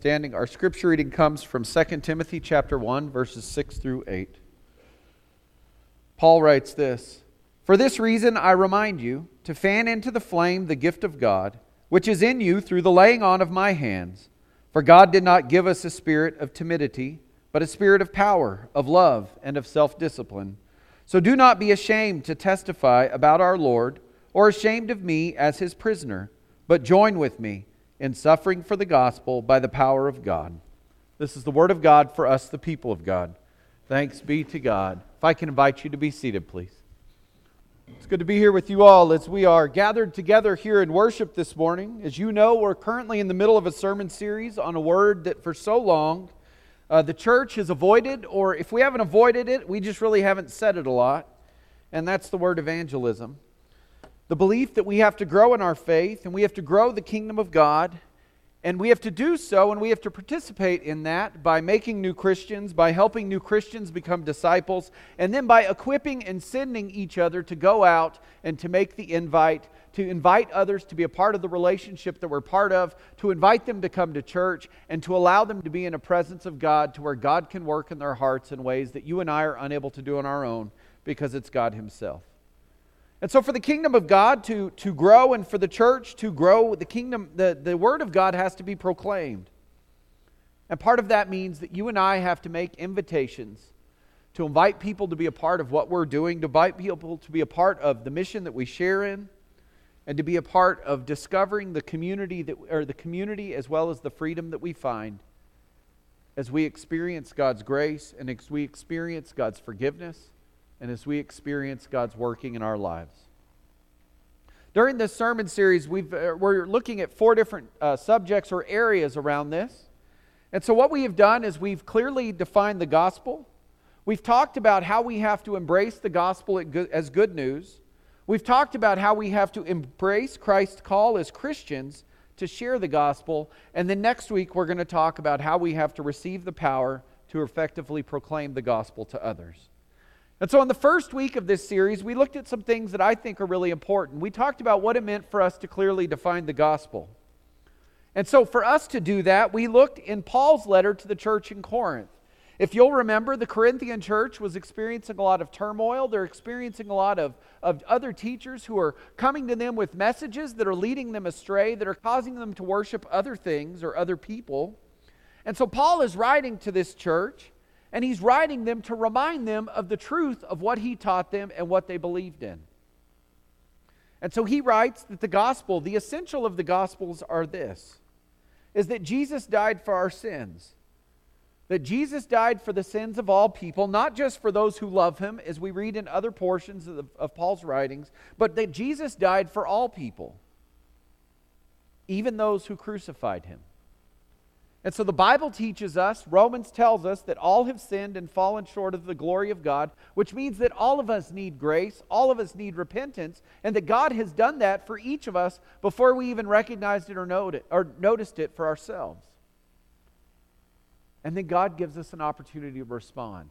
standing. Our scripture reading comes from 2 Timothy chapter 1 verses 6 through 8. Paul writes this, "For this reason I remind you to fan into the flame the gift of God, which is in you through the laying on of my hands. For God did not give us a spirit of timidity, but a spirit of power, of love, and of self-discipline. So do not be ashamed to testify about our Lord, or ashamed of me as his prisoner, but join with me." In suffering for the gospel by the power of God. This is the word of God for us, the people of God. Thanks be to God. If I can invite you to be seated, please. It's good to be here with you all as we are gathered together here in worship this morning. As you know, we're currently in the middle of a sermon series on a word that for so long uh, the church has avoided, or if we haven't avoided it, we just really haven't said it a lot, and that's the word evangelism the belief that we have to grow in our faith and we have to grow the kingdom of God. And we have to do so and we have to participate in that by making new Christians, by helping new Christians become disciples, and then by equipping and sending each other to go out and to make the invite, to invite others to be a part of the relationship that we're part of, to invite them to come to church, and to allow them to be in a presence of God to where God can work in their hearts in ways that you and I are unable to do on our own because it's God Himself. And so, for the kingdom of God to, to grow and for the church to grow, the kingdom, the, the word of God has to be proclaimed. And part of that means that you and I have to make invitations to invite people to be a part of what we're doing, to invite people to be a part of the mission that we share in, and to be a part of discovering the community that or the community as well as the freedom that we find as we experience God's grace and as we experience God's forgiveness and as we experience God's working in our lives. During this sermon series, we've, uh, we're looking at four different uh, subjects or areas around this. And so, what we have done is we've clearly defined the gospel. We've talked about how we have to embrace the gospel as good news. We've talked about how we have to embrace Christ's call as Christians to share the gospel. And then next week, we're going to talk about how we have to receive the power to effectively proclaim the gospel to others. And so, in the first week of this series, we looked at some things that I think are really important. We talked about what it meant for us to clearly define the gospel. And so, for us to do that, we looked in Paul's letter to the church in Corinth. If you'll remember, the Corinthian church was experiencing a lot of turmoil. They're experiencing a lot of, of other teachers who are coming to them with messages that are leading them astray, that are causing them to worship other things or other people. And so, Paul is writing to this church and he's writing them to remind them of the truth of what he taught them and what they believed in. And so he writes that the gospel, the essential of the gospels are this is that Jesus died for our sins. That Jesus died for the sins of all people, not just for those who love him, as we read in other portions of, the, of Paul's writings, but that Jesus died for all people, even those who crucified him. And so the Bible teaches us, Romans tells us that all have sinned and fallen short of the glory of God, which means that all of us need grace, all of us need repentance, and that God has done that for each of us before we even recognized it or, it, or noticed it for ourselves. And then God gives us an opportunity to respond.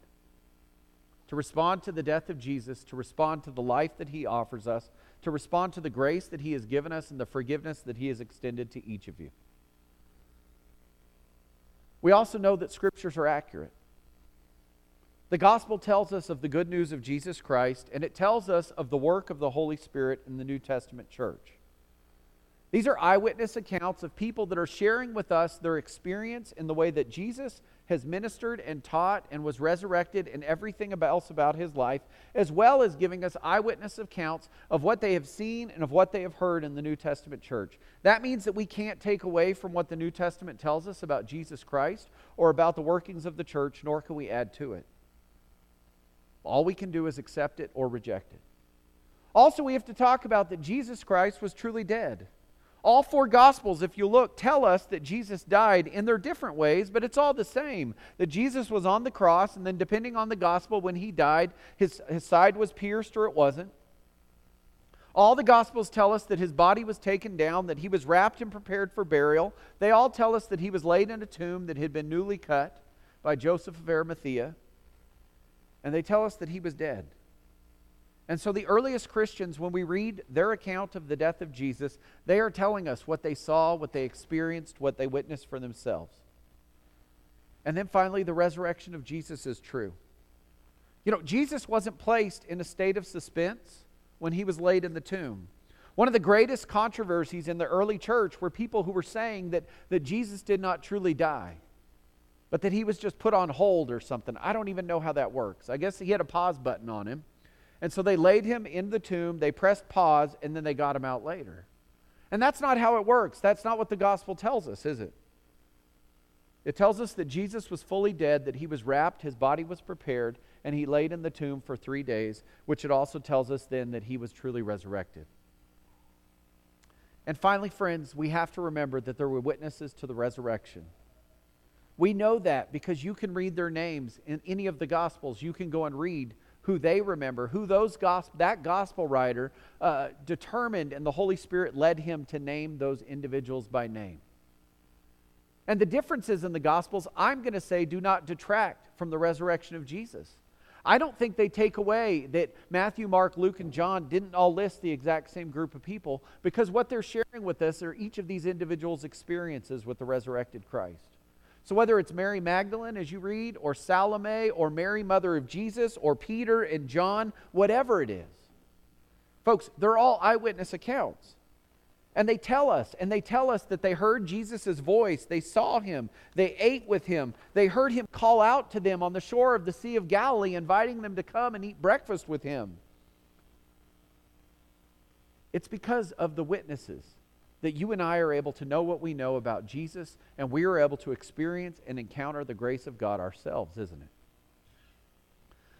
To respond to the death of Jesus, to respond to the life that he offers us, to respond to the grace that he has given us and the forgiveness that he has extended to each of you. We also know that scriptures are accurate. The gospel tells us of the good news of Jesus Christ, and it tells us of the work of the Holy Spirit in the New Testament church. These are eyewitness accounts of people that are sharing with us their experience in the way that Jesus has ministered and taught and was resurrected and everything else about his life, as well as giving us eyewitness accounts of what they have seen and of what they have heard in the New Testament church. That means that we can't take away from what the New Testament tells us about Jesus Christ or about the workings of the church, nor can we add to it. All we can do is accept it or reject it. Also, we have to talk about that Jesus Christ was truly dead. All four Gospels, if you look, tell us that Jesus died in their different ways, but it's all the same. That Jesus was on the cross, and then depending on the Gospel, when he died, his, his side was pierced or it wasn't. All the Gospels tell us that his body was taken down, that he was wrapped and prepared for burial. They all tell us that he was laid in a tomb that had been newly cut by Joseph of Arimathea. And they tell us that he was dead. And so the earliest Christians, when we read their account of the death of Jesus, they are telling us what they saw, what they experienced, what they witnessed for themselves. And then finally, the resurrection of Jesus is true. You know, Jesus wasn't placed in a state of suspense when he was laid in the tomb. One of the greatest controversies in the early church were people who were saying that, that Jesus did not truly die, but that he was just put on hold or something. I don't even know how that works. I guess he had a pause button on him. And so they laid him in the tomb, they pressed pause, and then they got him out later. And that's not how it works. That's not what the gospel tells us, is it? It tells us that Jesus was fully dead, that he was wrapped, his body was prepared, and he laid in the tomb for three days, which it also tells us then that he was truly resurrected. And finally, friends, we have to remember that there were witnesses to the resurrection. We know that because you can read their names in any of the Gospels. You can go and read who they remember, who those gospel, that gospel writer uh, determined, and the Holy Spirit led him to name those individuals by name. And the differences in the Gospels, I'm going to say, do not detract from the resurrection of Jesus. I don't think they take away that Matthew, Mark, Luke, and John didn't all list the exact same group of people because what they're sharing with us are each of these individuals' experiences with the resurrected Christ. So, whether it's Mary Magdalene, as you read, or Salome, or Mary, mother of Jesus, or Peter and John, whatever it is, folks, they're all eyewitness accounts. And they tell us, and they tell us that they heard Jesus' voice. They saw him. They ate with him. They heard him call out to them on the shore of the Sea of Galilee, inviting them to come and eat breakfast with him. It's because of the witnesses that you and I are able to know what we know about Jesus, and we are able to experience and encounter the grace of God ourselves, isn't it?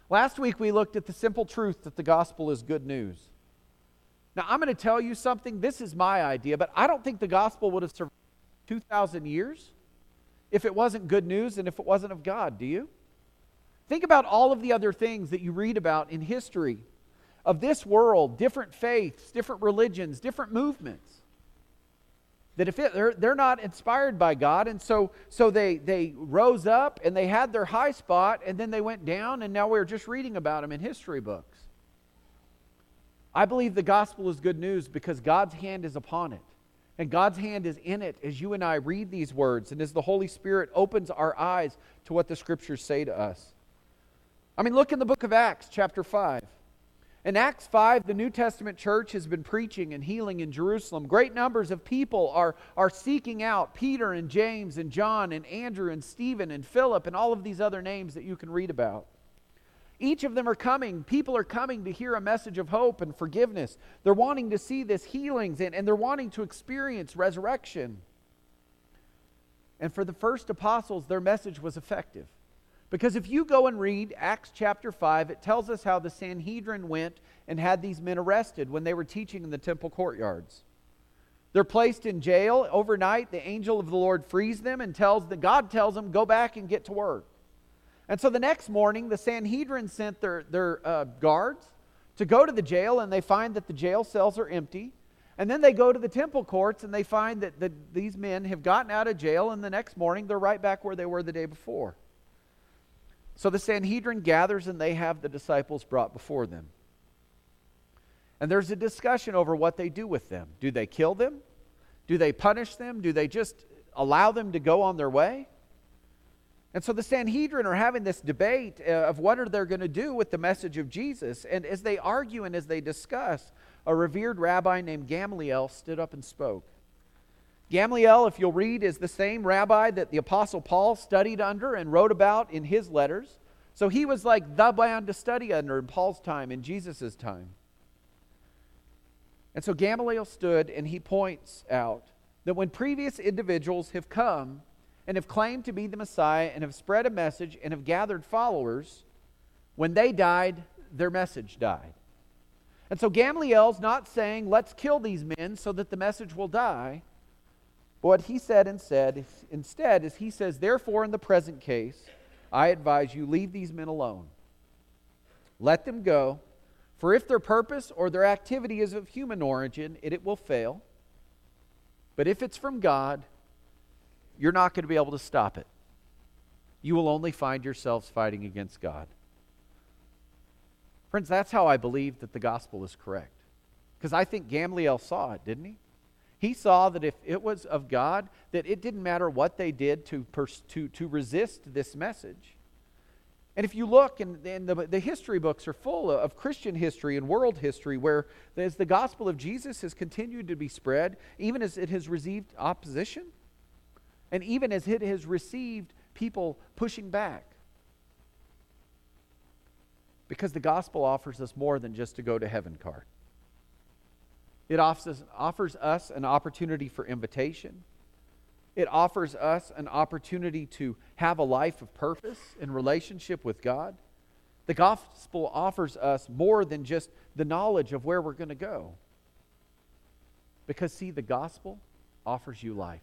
Last week we looked at the simple truth that the gospel is good news. Now, I'm going to tell you something. This is my idea, but I don't think the gospel would have survived 2,000 years if it wasn't good news and if it wasn't of God. Do you? Think about all of the other things that you read about in history of this world, different faiths, different religions, different movements that if it, they're, they're not inspired by God, and so, so they, they rose up and they had their high spot, and then they went down, and now we're just reading about them in history books. I believe the gospel is good news because God's hand is upon it. And God's hand is in it as you and I read these words and as the Holy Spirit opens our eyes to what the scriptures say to us. I mean, look in the book of Acts, chapter 5. In Acts 5, the New Testament church has been preaching and healing in Jerusalem. Great numbers of people are, are seeking out Peter and James and John and Andrew and Stephen and Philip and all of these other names that you can read about. Each of them are coming. People are coming to hear a message of hope and forgiveness. They're wanting to see this healings and, and they're wanting to experience resurrection. And for the first apostles, their message was effective. Because if you go and read Acts chapter 5, it tells us how the Sanhedrin went and had these men arrested when they were teaching in the temple courtyards. They're placed in jail overnight. The angel of the Lord frees them and tells that God tells them, go back and get to work. And so the next morning, the Sanhedrin sent their, their uh, guards to go to the jail, and they find that the jail cells are empty. And then they go to the temple courts, and they find that, that these men have gotten out of jail, and the next morning they're right back where they were the day before. So the Sanhedrin gathers and they have the disciples brought before them. And there's a discussion over what they do with them. Do they kill them? Do they punish them? Do they just allow them to go on their way? And so the Sanhedrin are having this debate uh, of what are they going to do with the message of Jesus. And as they argue and as they discuss, a revered rabbi named Gamaliel stood up and spoke. Gamaliel, if you'll read, is the same rabbi that the Apostle Paul studied under and wrote about in his letters. So he was like the man to study under in Paul's time, in Jesus' time. And so Gamaliel stood and he points out that when previous individuals have come and have claimed to be the Messiah and have spread a message and have gathered followers, when they died, their message died. And so Gamaliel's not saying, let's kill these men so that the message will die. But what he said instead, instead is he says, Therefore, in the present case, I advise you leave these men alone. Let them go, for if their purpose or their activity is of human origin, it, it will fail. But if it's from God, you're not going to be able to stop it. You will only find yourselves fighting against God. Friends, that's how I believe that the gospel is correct. Because I think Gamaliel saw it, didn't he? He saw that if it was of God, that it didn't matter what they did to, pers- to, to resist this message. And if you look, and, the, the history books are full of, of Christian history and world history, where as the gospel of Jesus has continued to be spread, even as it has received opposition, and even as it has received people pushing back. Because the gospel offers us more than just to go to heaven card. It offers, offers us an opportunity for invitation. It offers us an opportunity to have a life of purpose in relationship with God. The gospel offers us more than just the knowledge of where we're going to go. Because, see, the gospel offers you life.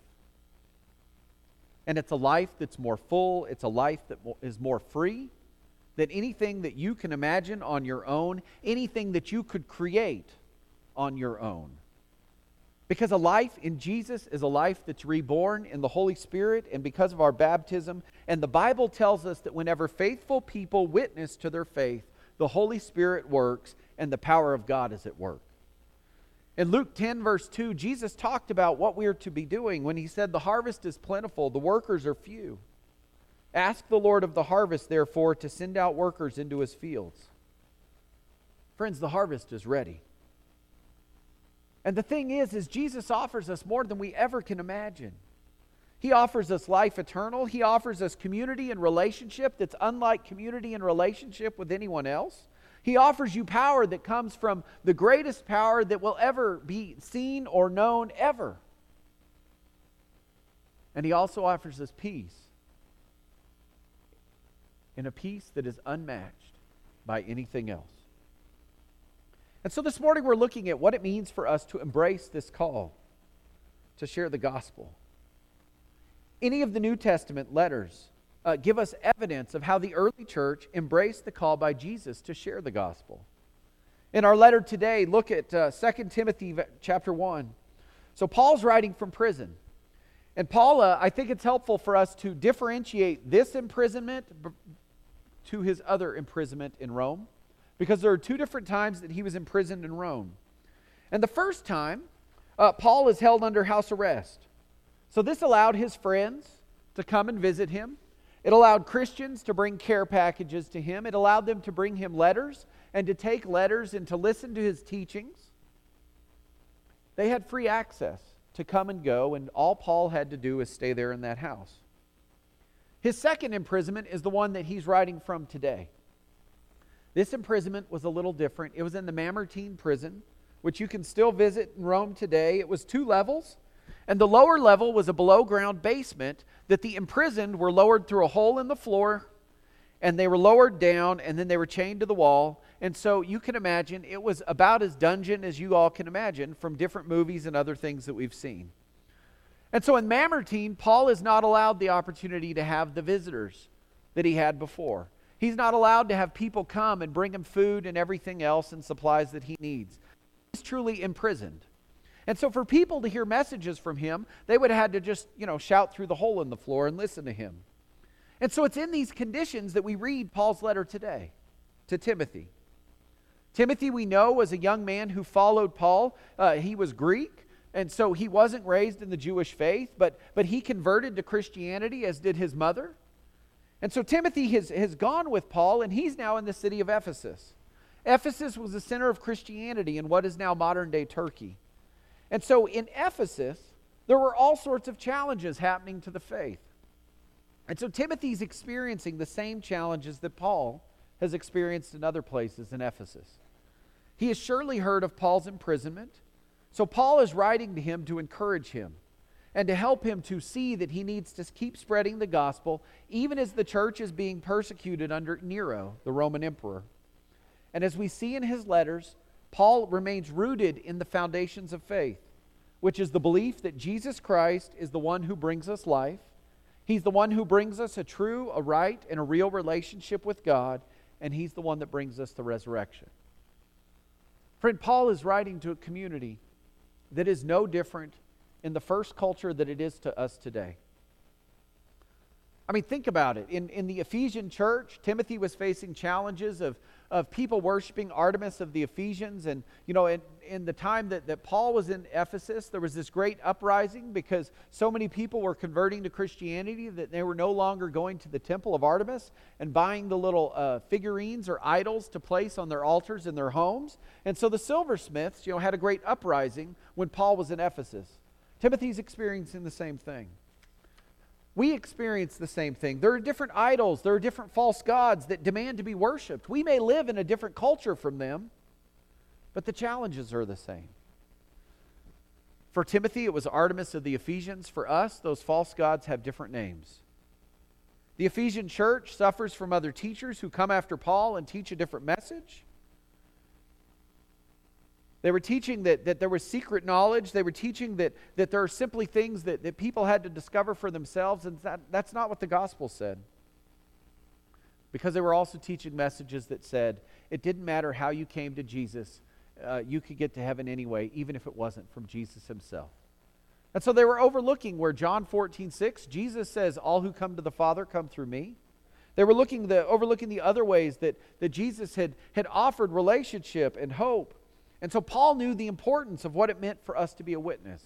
And it's a life that's more full, it's a life that is more free than anything that you can imagine on your own, anything that you could create on your own. Because a life in Jesus is a life that's reborn in the Holy Spirit and because of our baptism. And the Bible tells us that whenever faithful people witness to their faith, the Holy Spirit works and the power of God is at work. In Luke 10, verse 2, Jesus talked about what we are to be doing when he said, The harvest is plentiful, the workers are few. Ask the Lord of the harvest, therefore, to send out workers into his fields. Friends, the harvest is ready. And the thing is, is Jesus offers us more than we ever can imagine. He offers us life eternal. He offers us community and relationship that's unlike community and relationship with anyone else. He offers you power that comes from the greatest power that will ever be seen or known ever. And he also offers us peace. in a peace that is unmatched by anything else. And so this morning we're looking at what it means for us to embrace this call to share the gospel. Any of the New Testament letters uh, give us evidence of how the early church embraced the call by Jesus to share the gospel. In our letter today, look at uh, 2 Timothy chapter 1. So Paul's writing from prison. And Paul, uh, I think it's helpful for us to differentiate this imprisonment to his other imprisonment in Rome because there are two different times that he was imprisoned in Rome. And the first time, uh, Paul is held under house arrest. So this allowed his friends to come and visit him. It allowed Christians to bring care packages to him. It allowed them to bring him letters and to take letters and to listen to his teachings. They had free access to come and go, and all Paul had to do was stay there in that house. His second imprisonment is the one that he's writing from today. This imprisonment was a little different. It was in the Mamertine prison, which you can still visit in Rome today. It was two levels, and the lower level was a below ground basement that the imprisoned were lowered through a hole in the floor, and they were lowered down, and then they were chained to the wall. And so you can imagine it was about as dungeon as you all can imagine from different movies and other things that we've seen. And so in Mamertine, Paul is not allowed the opportunity to have the visitors that he had before. He's not allowed to have people come and bring him food and everything else and supplies that he needs. He's truly imprisoned. And so for people to hear messages from him, they would have had to just, you know, shout through the hole in the floor and listen to him. And so it's in these conditions that we read Paul's letter today to Timothy. Timothy, we know, was a young man who followed Paul. Uh, he was Greek, and so he wasn't raised in the Jewish faith, but, but he converted to Christianity, as did his mother. And so Timothy has, has gone with Paul, and he's now in the city of Ephesus. Ephesus was the center of Christianity in what is now modern day Turkey. And so in Ephesus, there were all sorts of challenges happening to the faith. And so Timothy's experiencing the same challenges that Paul has experienced in other places in Ephesus. He has surely heard of Paul's imprisonment, so Paul is writing to him to encourage him and to help him to see that he needs to keep spreading the gospel, even as the church is being persecuted under Nero, the Roman emperor. And as we see in his letters, Paul remains rooted in the foundations of faith, which is the belief that Jesus Christ is the one who brings us life. He's the one who brings us a true, a right, and a real relationship with God, and he's the one that brings us the resurrection. Friend, Paul is writing to a community that is no different in the first culture that it is to us today. I mean, think about it. In, in the Ephesian church, Timothy was facing challenges of, of people worshiping Artemis of the Ephesians. And, you know, in, in the time that, that Paul was in Ephesus, there was this great uprising because so many people were converting to Christianity that they were no longer going to the temple of Artemis and buying the little uh, figurines or idols to place on their altars in their homes. And so the silversmiths, you know, had a great uprising when Paul was in Ephesus. Timothy's experiencing the same thing we experience the same thing. There are different idols, there are different false gods that demand to be worshiped. We may live in a different culture from them, but the challenges are the same. For Timothy, it was Artemis of the Ephesians. For us, those false gods have different names. The Ephesian church suffers from other teachers who come after Paul and teach a different message. They were teaching that, that there was secret knowledge. They were teaching that, that there are simply things that, that people had to discover for themselves, and that, that's not what the gospel said. Because they were also teaching messages that said it didn't matter how you came to Jesus, uh, you could get to heaven anyway, even if it wasn't from Jesus himself. And so they were overlooking where John 14, 6, Jesus says, All who come to the Father come through me. They were looking the, overlooking the other ways that, that Jesus had, had offered relationship and hope and so Paul knew the importance of what it meant for us to be a witness.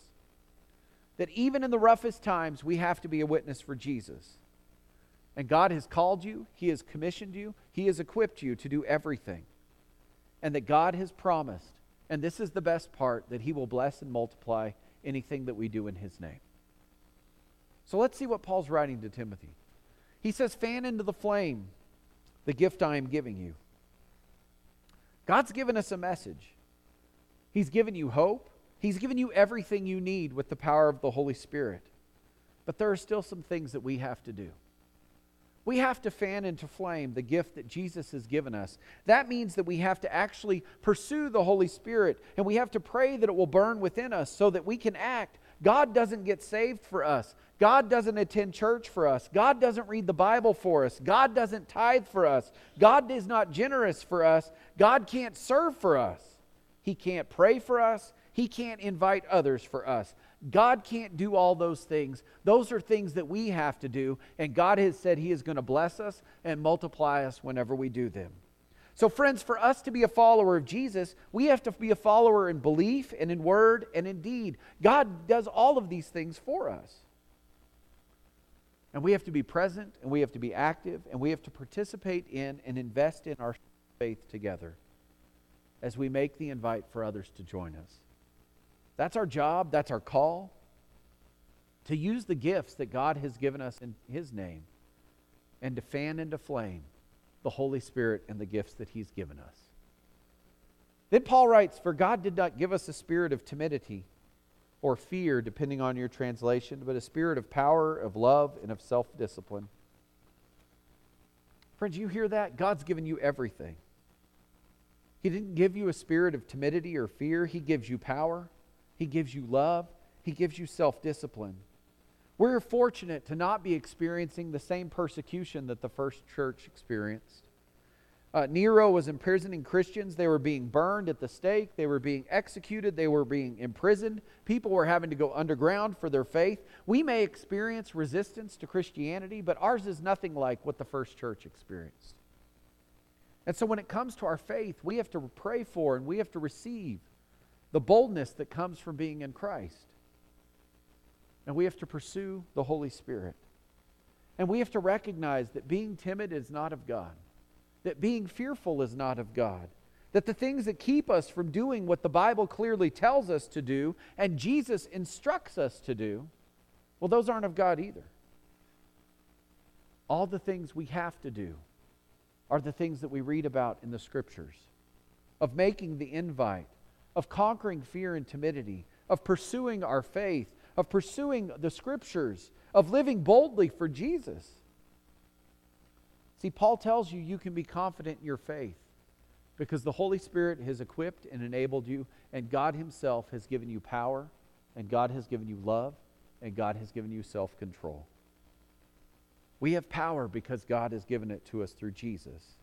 That even in the roughest times, we have to be a witness for Jesus. And God has called you, He has commissioned you, He has equipped you to do everything. And that God has promised, and this is the best part, that He will bless and multiply anything that we do in His name. So let's see what Paul's writing to Timothy. He says, Fan into the flame the gift I am giving you. God's given us a message. He's given you hope. He's given you everything you need with the power of the Holy Spirit. But there are still some things that we have to do. We have to fan into flame the gift that Jesus has given us. That means that we have to actually pursue the Holy Spirit and we have to pray that it will burn within us so that we can act. God doesn't get saved for us. God doesn't attend church for us. God doesn't read the Bible for us. God doesn't tithe for us. God is not generous for us. God can't serve for us. He can't pray for us. He can't invite others for us. God can't do all those things. Those are things that we have to do, and God has said He is going to bless us and multiply us whenever we do them. So, friends, for us to be a follower of Jesus, we have to be a follower in belief and in word and in deed. God does all of these things for us. And we have to be present and we have to be active and we have to participate in and invest in our faith together as we make the invite for others to join us. That's our job, that's our call to use the gifts that God has given us in His name and to fan into flame the Holy Spirit and the gifts that He's given us. Then Paul writes, For God did not give us a spirit of timidity or fear, depending on your translation, but a spirit of power, of love, and of self discipline. Friends, you hear that? God's given you everything. He didn't give you a spirit of timidity or fear. He gives you power, He gives you love, He gives you self discipline. We're fortunate to not be experiencing the same persecution that the first church experienced. Uh, Nero was imprisoning Christians. They were being burned at the stake. They were being executed. They were being imprisoned. People were having to go underground for their faith. We may experience resistance to Christianity, but ours is nothing like what the first church experienced. And so when it comes to our faith, we have to pray for and we have to receive the boldness that comes from being in Christ. And we have to pursue the Holy Spirit. And we have to recognize that being timid is not of God, that being fearful is not of God, that the things that keep us from doing what the Bible clearly tells us to do and Jesus instructs us to do, well, those aren't of God either. All the things we have to do are the things that we read about in the scriptures of making the invite, of conquering fear and timidity, of pursuing our faith, of pursuing the scriptures, of living boldly for Jesus. See, Paul tells you you can be confident in your faith because the Holy Spirit has equipped and enabled you, and God Himself has given you power, and God has given you love, and God has given you self control. We have power because God has given it to us through Jesus.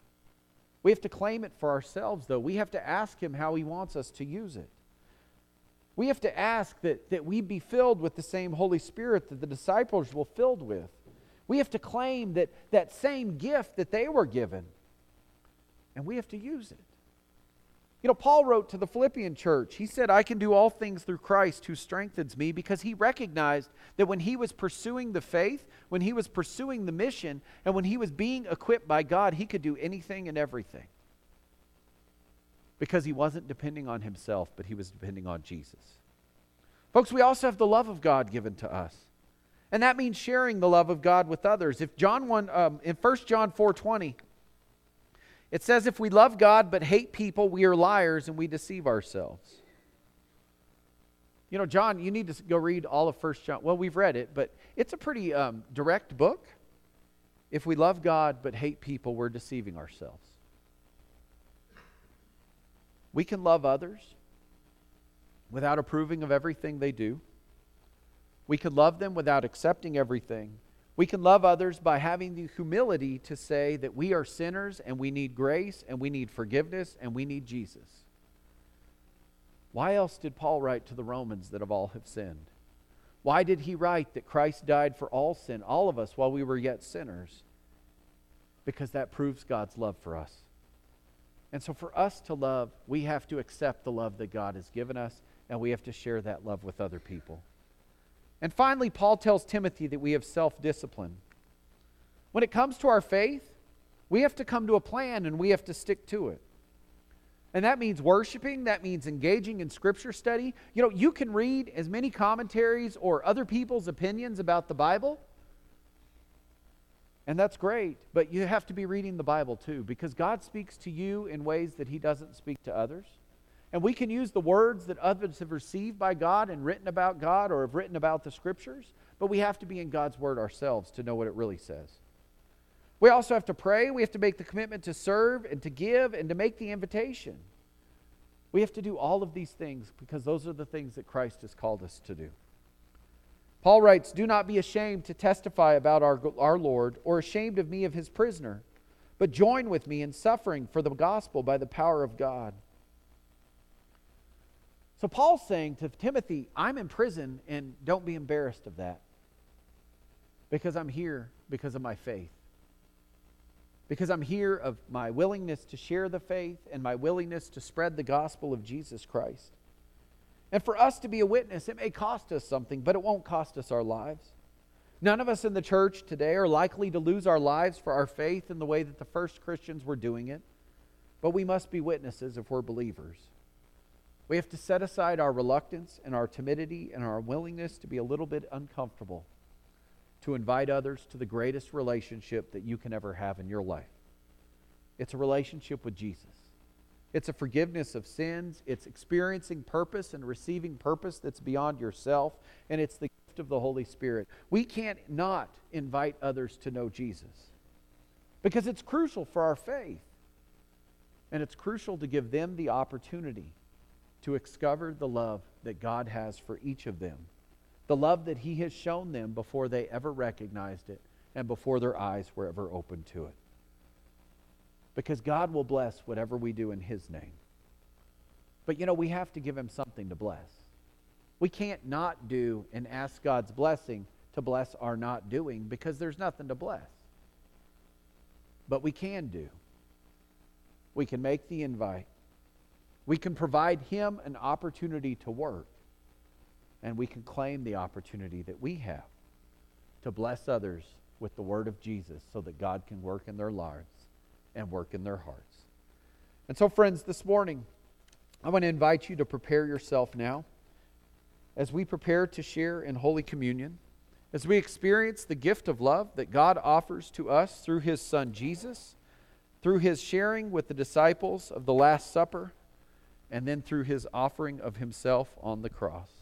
We have to claim it for ourselves, though. We have to ask Him how He wants us to use it. We have to ask that, that we be filled with the same Holy Spirit that the disciples were filled with. We have to claim that, that same gift that they were given, and we have to use it. You know, Paul wrote to the Philippian church, he said, I can do all things through Christ who strengthens me, because he recognized that when he was pursuing the faith, when he was pursuing the mission, and when he was being equipped by God, he could do anything and everything. Because he wasn't depending on himself, but he was depending on Jesus. Folks, we also have the love of God given to us. And that means sharing the love of God with others. If John 1, um, in 1 John 4 20, it says, If we love God but hate people, we are liars and we deceive ourselves. You know, John, you need to go read all of First John. Well, we've read it, but it's a pretty um, direct book. If we love God but hate people, we're deceiving ourselves. We can love others without approving of everything they do. We can love them without accepting everything. We can love others by having the humility to say that we are sinners and we need grace and we need forgiveness and we need Jesus. Why else did Paul write to the Romans that of all have sinned? Why did he write that Christ died for all sin, all of us, while we were yet sinners? Because that proves God's love for us. And so, for us to love, we have to accept the love that God has given us, and we have to share that love with other people. And finally, Paul tells Timothy that we have self discipline. When it comes to our faith, we have to come to a plan and we have to stick to it. And that means worshiping, that means engaging in scripture study. You know, you can read as many commentaries or other people's opinions about the Bible, and that's great, but you have to be reading the Bible too, because God speaks to you in ways that He doesn't speak to others. And we can use the words that others have received by God and written about God or have written about the scriptures, but we have to be in God's word ourselves to know what it really says. We also have to pray. We have to make the commitment to serve and to give and to make the invitation. We have to do all of these things because those are the things that Christ has called us to do. Paul writes, Do not be ashamed to testify about our, our Lord or ashamed of me of his prisoner, but join with me in suffering for the gospel by the power of God. So Paul's saying to Timothy, I'm in prison and don't be embarrassed of that because I'm here because of my faith. Because I'm here of my willingness to share the faith and my willingness to spread the gospel of Jesus Christ. And for us to be a witness, it may cost us something, but it won't cost us our lives. None of us in the church today are likely to lose our lives for our faith in the way that the first Christians were doing it, but we must be witnesses if we're believers. We have to set aside our reluctance and our timidity and our willingness to be a little bit uncomfortable to invite others to the greatest relationship that you can ever have in your life. It's a relationship with Jesus. It's a forgiveness of sins. It's experiencing purpose and receiving purpose that's beyond yourself. And it's the gift of the Holy Spirit. We can't not invite others to know Jesus because it's crucial for our faith. And it's crucial to give them the opportunity to discover the love that God has for each of them, the love that He has shown them before they ever recognized it and before their eyes were ever opened to it. Because God will bless whatever we do in His name. But you know, we have to give Him something to bless. We can't not do and ask God's blessing to bless our not doing because there's nothing to bless. But we can do. We can make the invite we can provide him an opportunity to work, and we can claim the opportunity that we have to bless others with the word of Jesus so that God can work in their lives and work in their hearts. And so, friends, this morning, I want to invite you to prepare yourself now as we prepare to share in Holy Communion, as we experience the gift of love that God offers to us through his Son Jesus, through his sharing with the disciples of the Last Supper and then through his offering of himself on the cross.